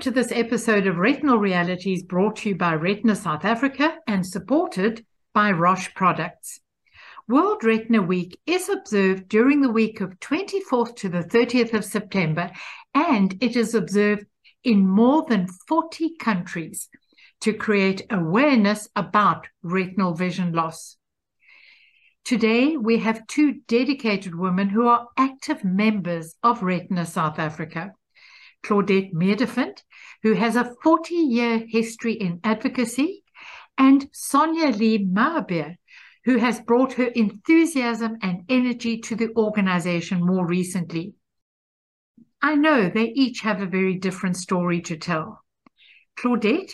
to this episode of Retinal Realities brought to you by Retina South Africa and supported by Roche Products. World Retina Week is observed during the week of 24th to the 30th of September, and it is observed in more than 40 countries to create awareness about retinal vision loss. Today, we have two dedicated women who are active members of Retina South Africa. Claudette Medefindt, who has a 40 year history in advocacy, and Sonya Lee Mahabeer, who has brought her enthusiasm and energy to the organization more recently. I know they each have a very different story to tell. Claudette,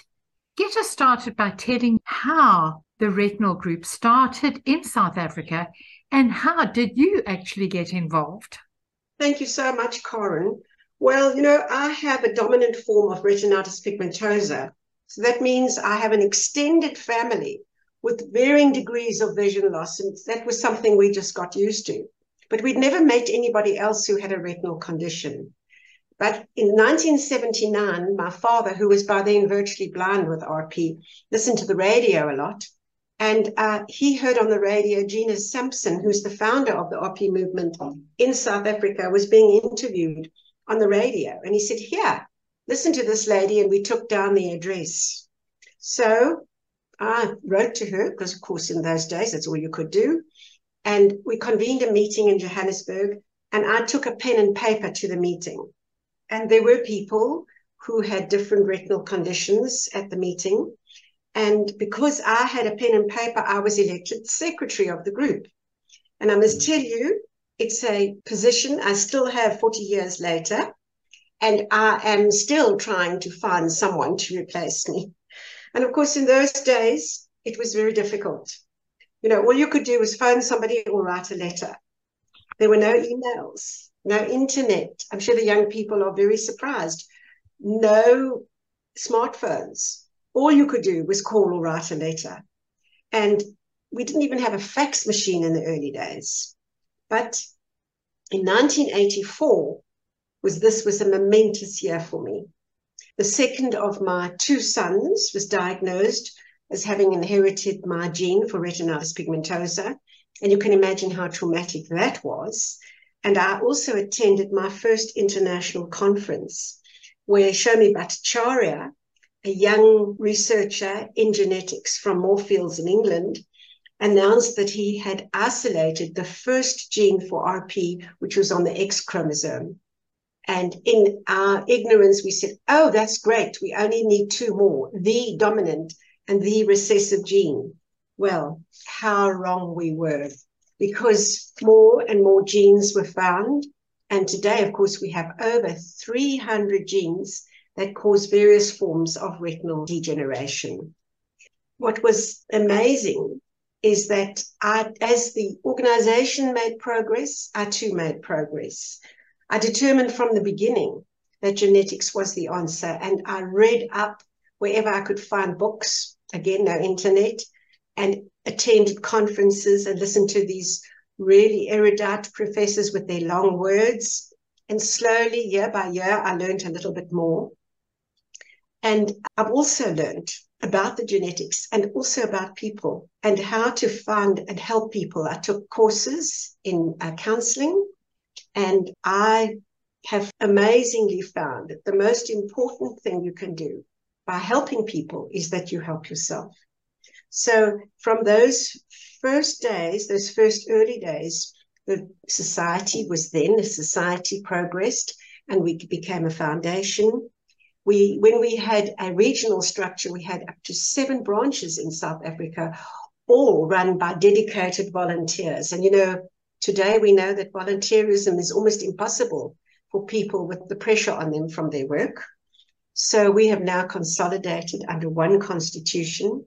get us started by telling how the retinal group started in South Africa and how did you actually get involved? Thank you so much, Corin. Well, you know, I have a dominant form of retinitis pigmentosa. So that means I have an extended family with varying degrees of vision loss. And that was something we just got used to. But we'd never met anybody else who had a retinal condition. But in 1979, my father, who was by then virtually blind with RP, listened to the radio a lot. And uh, he heard on the radio Gina Sampson, who's the founder of the RP movement in South Africa, was being interviewed on the radio. And he said, Here, listen to this lady. And we took down the address. So I wrote to her, because of course, in those days, that's all you could do. And we convened a meeting in Johannesburg. And I took a pen and paper to the meeting. And there were people who had different retinal conditions at the meeting. And because I had a pen and paper, I was elected secretary of the group. And I must mm. tell you, it's a position I still have 40 years later, and I am still trying to find someone to replace me. And of course, in those days, it was very difficult. You know, all you could do was phone somebody or write a letter. There were no emails, no internet. I'm sure the young people are very surprised. No smartphones. All you could do was call or write a letter. And we didn't even have a fax machine in the early days. But in 1984, was this was a momentous year for me. The second of my two sons was diagnosed as having inherited my gene for retinitis pigmentosa. And you can imagine how traumatic that was. And I also attended my first international conference where Shomi Bhattacharya, a young researcher in genetics from Moorfields in England, announced that he had isolated the first gene for RP, which was on the X chromosome. And in our ignorance, we said, oh, that's great. We only need two more the dominant and the recessive gene. Well, how wrong we were because more and more genes were found. And today, of course, we have over 300 genes that cause various forms of retinal degeneration. What was amazing is that I, as the organization made progress, I too made progress. I determined from the beginning that genetics was the answer, and I read up wherever I could find books, again, no internet, and attended conferences and listened to these really erudite professors with their long words. And slowly, year by year, I learned a little bit more. And I've also learned about the genetics and also about people and how to find and help people. I took courses in uh, counseling and I have amazingly found that the most important thing you can do by helping people is that you help yourself. So from those first days, those first early days, the society was then, the society progressed and we became a foundation we when we had a regional structure, we had up to seven branches in South Africa, all run by dedicated volunteers. And you know, today we know that volunteerism is almost impossible for people with the pressure on them from their work. So we have now consolidated under one constitution,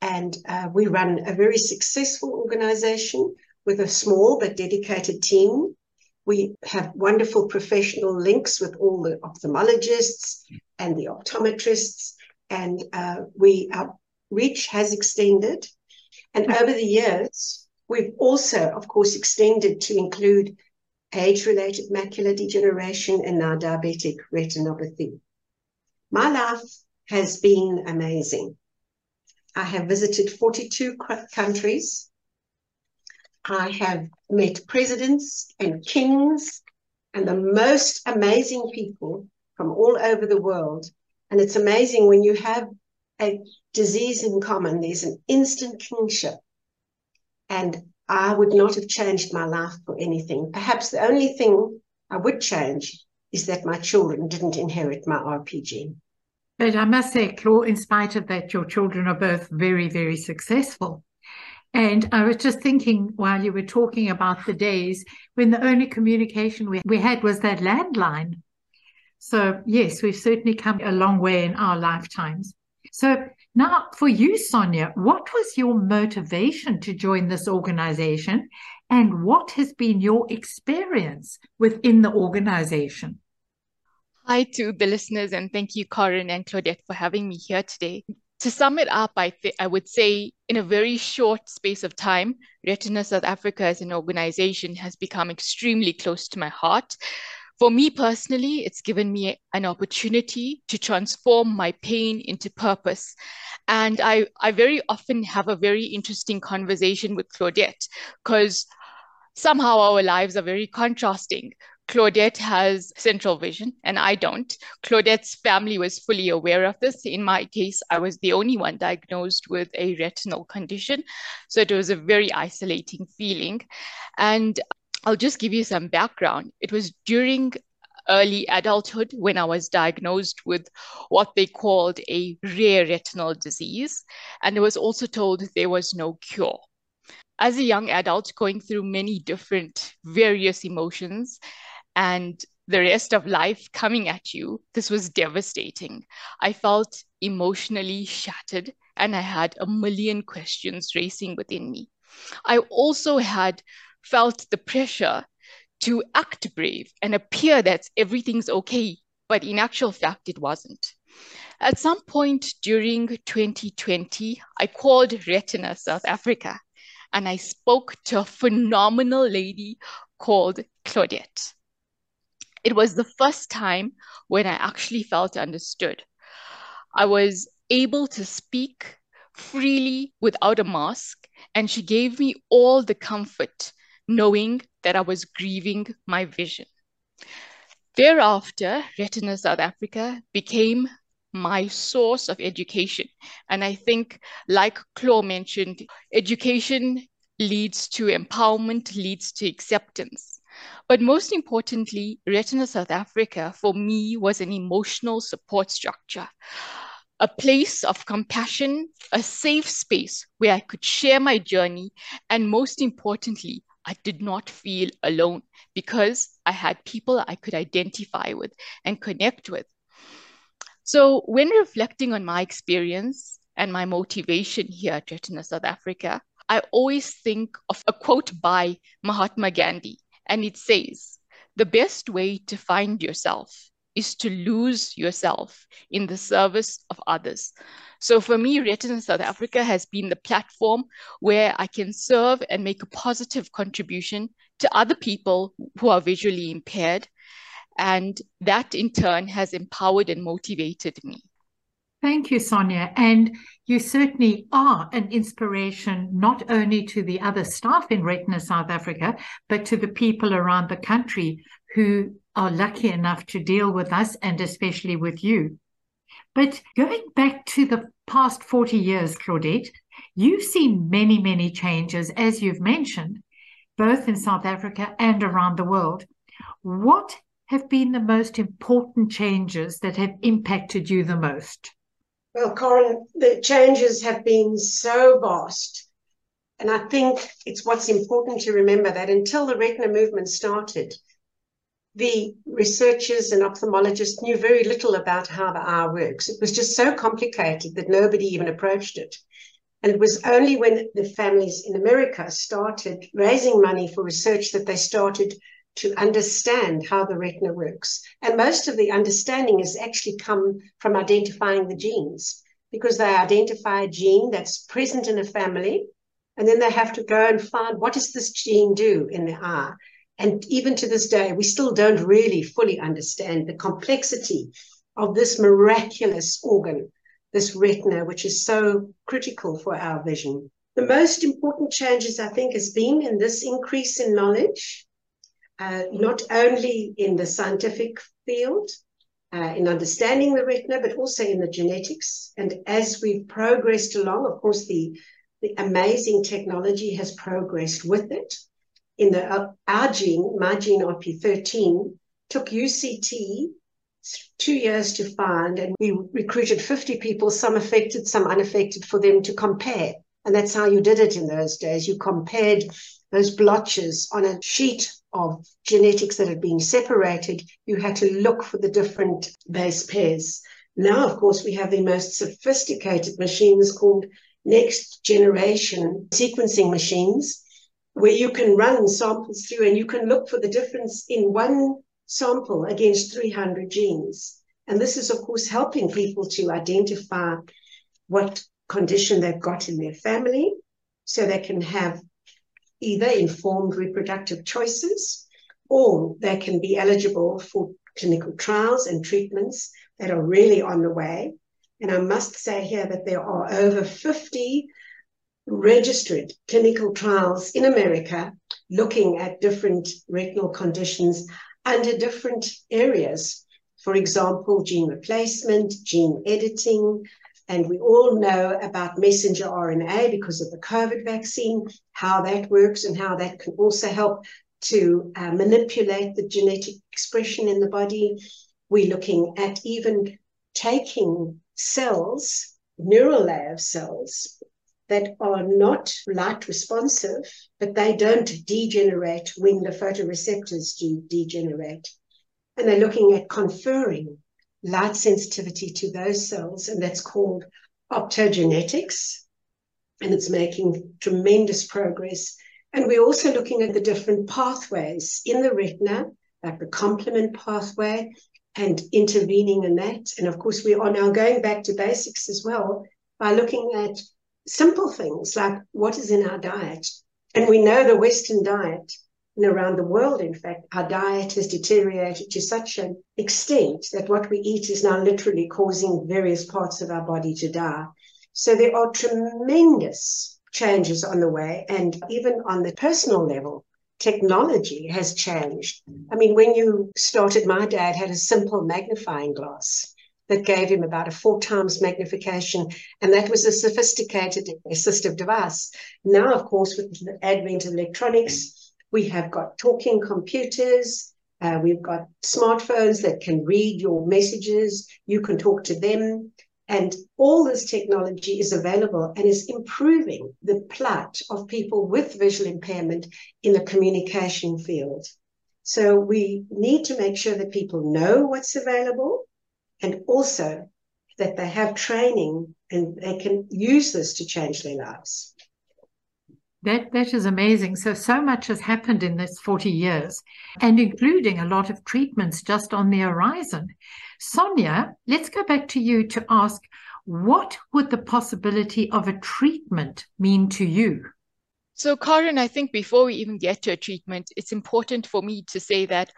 and uh, we run a very successful organization with a small but dedicated team we have wonderful professional links with all the ophthalmologists and the optometrists, and uh, we our reach has extended. And over the years, we've also, of course, extended to include age-related macular degeneration and now diabetic retinopathy. My life has been amazing. I have visited 42 countries. I have met presidents and kings and the most amazing people from all over the world. And it's amazing when you have a disease in common, there's an instant kingship. And I would not have changed my life for anything. Perhaps the only thing I would change is that my children didn't inherit my RPG. But I must say, Claude, in spite of that, your children are both very, very successful. And I was just thinking while you were talking about the days when the only communication we, we had was that landline. So, yes, we've certainly come a long way in our lifetimes. So, now for you, Sonya, what was your motivation to join this organization? And what has been your experience within the organization? Hi to the listeners, and thank you, Corinne and Claudette, for having me here today. To sum it up, I, th- I would say in a very short space of time, Retina South Africa as an organization has become extremely close to my heart. For me personally, it's given me an opportunity to transform my pain into purpose. And I, I very often have a very interesting conversation with Claudette because somehow our lives are very contrasting. Claudette has central vision and I don't. Claudette's family was fully aware of this. In my case, I was the only one diagnosed with a retinal condition. So it was a very isolating feeling. And I'll just give you some background. It was during early adulthood when I was diagnosed with what they called a rare retinal disease. And I was also told there was no cure as a young adult going through many different various emotions and the rest of life coming at you, this was devastating. I felt emotionally shattered and I had a million questions racing within me. I also had felt the pressure to act brave and appear that everything's okay, but in actual fact, it wasn't. At some point during 2020, I called Retina South Africa and I spoke to a phenomenal lady called Claudette. It was the first time when I actually felt understood. I was able to speak freely without a mask, and she gave me all the comfort knowing that I was grieving my vision. Thereafter, Retina South Africa became my source of education. And I think, like Claude mentioned, education leads to empowerment, leads to acceptance. But most importantly, Retina South Africa for me was an emotional support structure, a place of compassion, a safe space where I could share my journey, and most importantly, I did not feel alone because I had people I could identify with and connect with. So, when reflecting on my experience and my motivation here at Retina South Africa, I always think of a quote by Mahatma Gandhi and it says, the best way to find yourself is to lose yourself in the service of others. So for me, Retina South Africa has been the platform where I can serve and make a positive contribution to other people who are visually impaired. And that in turn has empowered and motivated me. Thank you, Sonya. And you certainly are an inspiration not only to the other staff in Retina South Africa, but to the people around the country who are lucky enough to deal with us and especially with you. But going back to the past 40 years, Claudette, you've seen many, many changes, as you've mentioned, both in South Africa and around the world. What have been the most important changes that have impacted you the most? Well, Corin, the changes have been so vast. And I think it's what's important to remember that until the retina movement started, the researchers and ophthalmologists knew very little about how the eye works. It was just so complicated that nobody even approached it. And it was only when the families in America started raising money for research that they started to understand how the retina works. And most of the understanding has actually come from identifying the genes because they identify a gene that's present in a family. And then they have to go and find what does this gene do in the eye? And even to this day, we still don't really fully understand the complexity of this miraculous organ, this retina, which is so critical for our vision. The most important changes, I think, has been in this increase in knowledge, uh, not only in the scientific field, uh, in understanding the retina, but also in the genetics. And as we've progressed along, of course, the, the amazing technology has progressed with it. In the uh, our gene, my gene RP13, took UCT two years to find, and we recruited 50 people, some affected, some unaffected, for them to compare. And that's how you did it in those days. You compared those blotches on a sheet of genetics that had been separated. You had to look for the different base pairs. Now, of course, we have the most sophisticated machines called next generation sequencing machines, where you can run samples through and you can look for the difference in one sample against 300 genes. And this is, of course, helping people to identify what condition they've got in their family so they can have either informed reproductive choices or they can be eligible for clinical trials and treatments that are really on the way. And I must say here that there are over 50 registered clinical trials in America looking at different retinal conditions under different areas. For example, gene replacement, gene editing, and we all know about messenger RNA because of the COVID vaccine, how that works and how that can also help to uh, manipulate the genetic expression in the body. We're looking at even taking cells, neural layer cells, that are not light responsive, but they don't degenerate when the photoreceptors do degenerate. And they're looking at conferring light sensitivity to those cells, and that's called optogenetics. And it's making tremendous progress. And we're also looking at the different pathways in the retina, like the complement pathway, and intervening in that. And of course, we are now going back to basics as well by looking at simple things like what is in our diet. And we know the Western diet and around the world, in fact, our diet has deteriorated to such an extent that what we eat is now literally causing various parts of our body to die. So there are tremendous changes on the way. And even on the personal level, technology has changed. I mean, when you started, my dad had a simple magnifying glass that gave him about a four times magnification. And that was a sophisticated assistive device. Now, of course, with the advent of electronics, we have got talking computers. Uh, we've got smartphones that can read your messages. You can talk to them. And all this technology is available and is improving the plight of people with visual impairment in the communication field. So we need to make sure that people know what's available and also that they have training and they can use this to change their lives. That that is amazing. So so much has happened in this 40 years, and including a lot of treatments just on the horizon. Sonya, let's go back to you to ask what would the possibility of a treatment mean to you? So, Karen, I think before we even get to a treatment, it's important for me to say that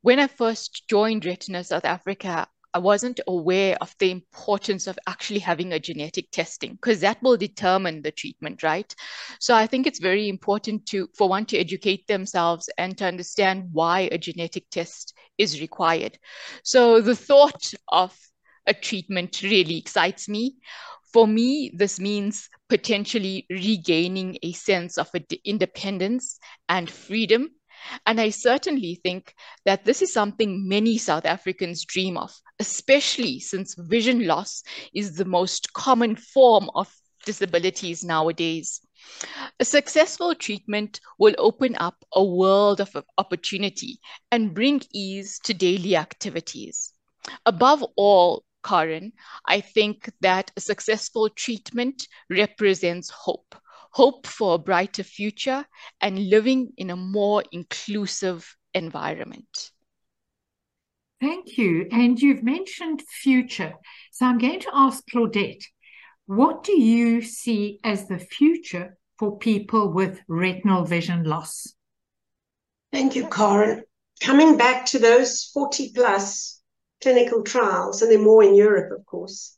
when I first joined Retina South Africa, I wasn't aware of the importance of actually having a genetic testing because that will determine the treatment, right? So I think it's very important to for one to educate themselves and to understand why a genetic test is required. So the thought of a treatment really excites me. For me, this means potentially regaining a sense of independence and freedom and I certainly think that this is something many South Africans dream of, especially since vision loss is the most common form of disabilities nowadays. A successful treatment will open up a world of opportunity and bring ease to daily activities. Above all, Karen, I think that a successful treatment represents hope hope for a brighter future, and living in a more inclusive environment. Thank you. And you've mentioned future. So I'm going to ask Claudette, what do you see as the future for people with retinal vision loss? Thank you, Karen. Coming back to those 40 plus clinical trials, and they're more in Europe, of course.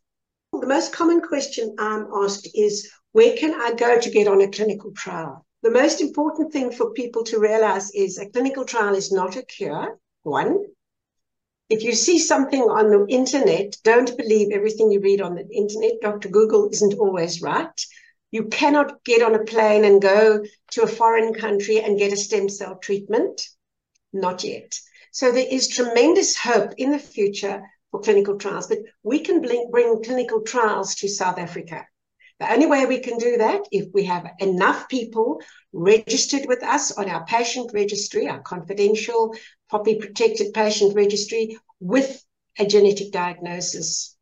The most common question I'm asked is, where can I go to get on a clinical trial? The most important thing for people to realize is a clinical trial is not a cure, one. If you see something on the internet, don't believe everything you read on the internet. Dr. Google isn't always right. You cannot get on a plane and go to a foreign country and get a stem cell treatment. Not yet. So there is tremendous hope in the future for clinical trials, but we can bring, clinical trials to South Africa. The only way we can do that if we have enough people registered with us on our patient registry, our confidential, POPI protected patient registry with a genetic diagnosis.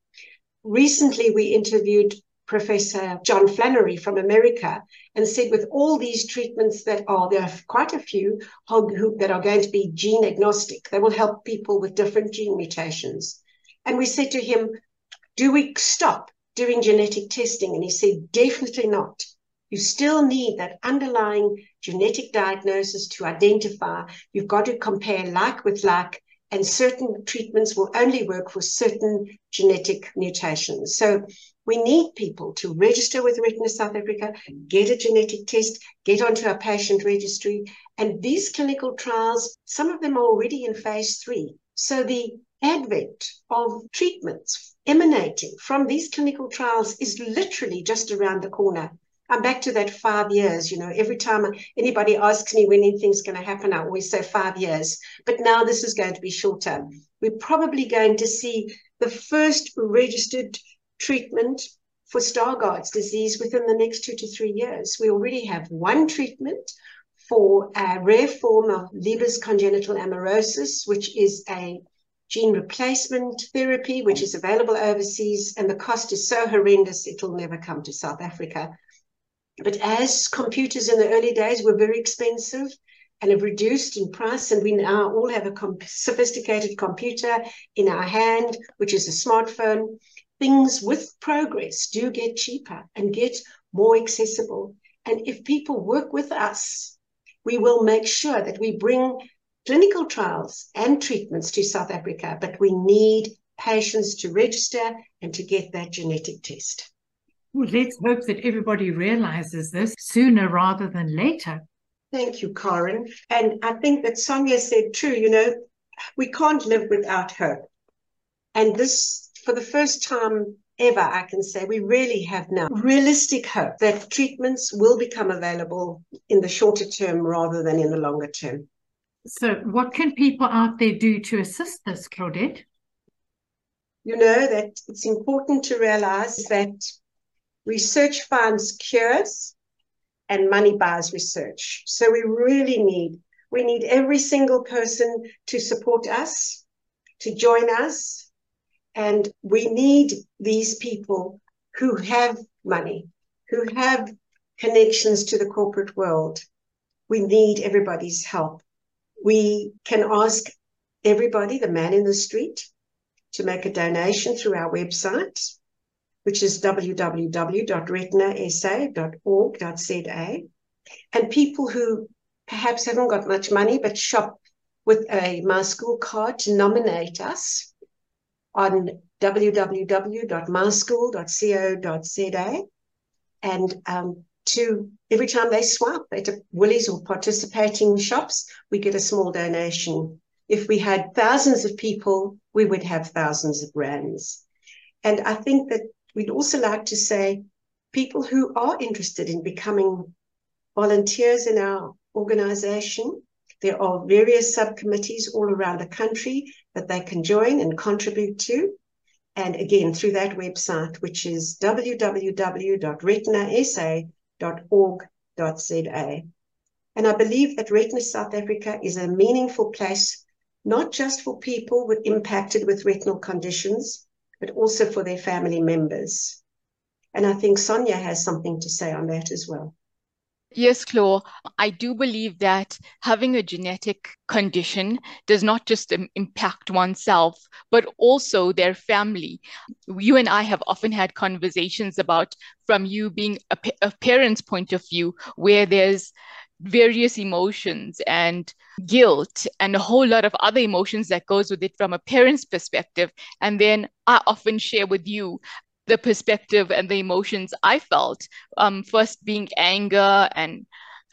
Recently, we interviewed Professor John Flannery from America and said, with all these treatments that are, there are quite a few that are going to be gene agnostic. They will help people with different gene mutations. And we said to him, do we stop doing genetic testing? And he said, definitely not. You still need that underlying genetic diagnosis to identify. You've got to compare like with like, and certain treatments will only work for certain genetic mutations. So we need people to register with Retina South Africa, get a genetic test, get onto our patient registry. And these clinical trials, some of them are already in phase three. So the advent of treatments emanating from these clinical trials is literally just around the corner. I'm back to that five years. You know, every time anybody asks me when anything's going to happen, I always say five years. But now this is going to be shorter. We're probably going to see the first registered treatment for Stargardt's disease within the next two to three years. We already have one treatment for a rare form of Leber's congenital amaurosis, which is a gene replacement therapy, which is available overseas, and the cost is so horrendous it'll never come to South Africa. But as computers in the early days were very expensive and have reduced in price, and we now all have a sophisticated computer in our hand, which is a smartphone, things with progress do get cheaper and get more accessible. And if people work with us, we will make sure that we bring clinical trials and treatments to South Africa, but we need patients to register and to get that genetic test. Well, let's hope that everybody realizes this sooner rather than later. Thank you, Karen. And I think that Sonya said true, you know, we can't live without hope. And this, for the first time ever, I can say we really have now realistic hope that treatments will become available in the shorter term rather than in the longer term. So, what can people out there do to assist this, Claudette? You know that it's important to realize that research finds cures and money buys research. So, we really need we need every single person to support us, to join us, and we need these people who have money, who have connections to the corporate world. We need everybody's help we can ask everybody, the man in the street, to make a donation through our website, which is www.retinasa.org.za. And people who perhaps haven't got much money but shop with a My School card to nominate us on www.myschool.co.za. And um, to every time they swap at Woolies or participating shops, we get a small donation. If we had thousands of people, we would have thousands of rands. And I think that we'd also like to say people who are interested in becoming volunteers in our organization, there are various subcommittees all around the country that they can join and contribute to. And again, through that website, which is www.retinasa.com www.retina.org.za. And I believe that Retina South Africa is a meaningful place, not just for people with impacted with retinal conditions, but also for their family members. And I think Sonya has something to say on that as well. Yes, Chloe, I do believe that having a genetic condition does not just impact oneself, but also their family. You and I have often had conversations about from you being a, a parent's point of view, where there's various emotions and guilt and a whole lot of other emotions that goes with it from a parent's perspective and then i often share with you the perspective and the emotions i felt um, first being anger and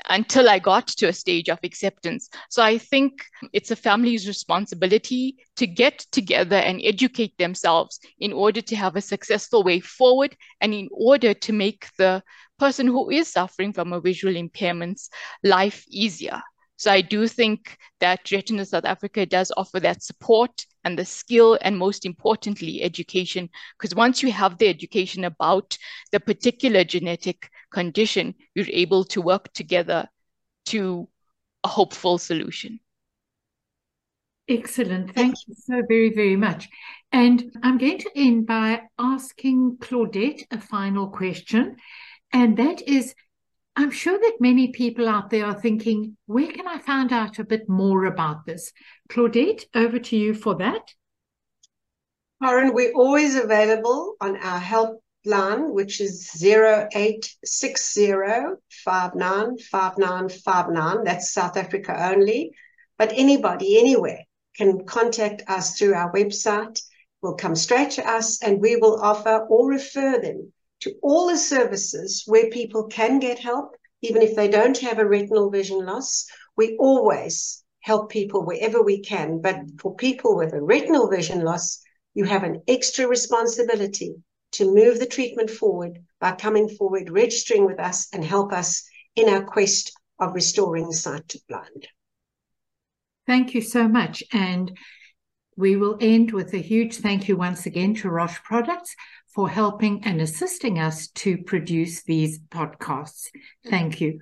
until I got to a stage of acceptance. So I think it's a family's responsibility to get together and educate themselves in order to have a successful way forward and in order to make the person who is suffering from a visual impairments life easier. So I do think that Retina South Africa does offer that support and the skill, and most importantly, education. Because once you have the education about the particular genetic condition, you're able to work together to a hopeful solution. Excellent. Thank you so very, very much. And I'm going to end by asking Claudette a final question. And that is I'm sure that many people out there are thinking, where can I find out a bit more about this? Claudette, over to you for that. Karen, we're always available on our helpline, which is 0860 That's South Africa only. But anybody, anywhere, can contact us through our website. Will come straight to us and we will offer or refer them to all the services where people can get help, even if they don't have a retinal vision loss. We always help people wherever we can. But for people with a retinal vision loss, you have an extra responsibility to move the treatment forward by coming forward, registering with us, and help us in our quest of restoring sight to blind. Thank you so much. And we will end with a huge thank you once again to Roche Products for helping and assisting us to produce these podcasts. Thank you.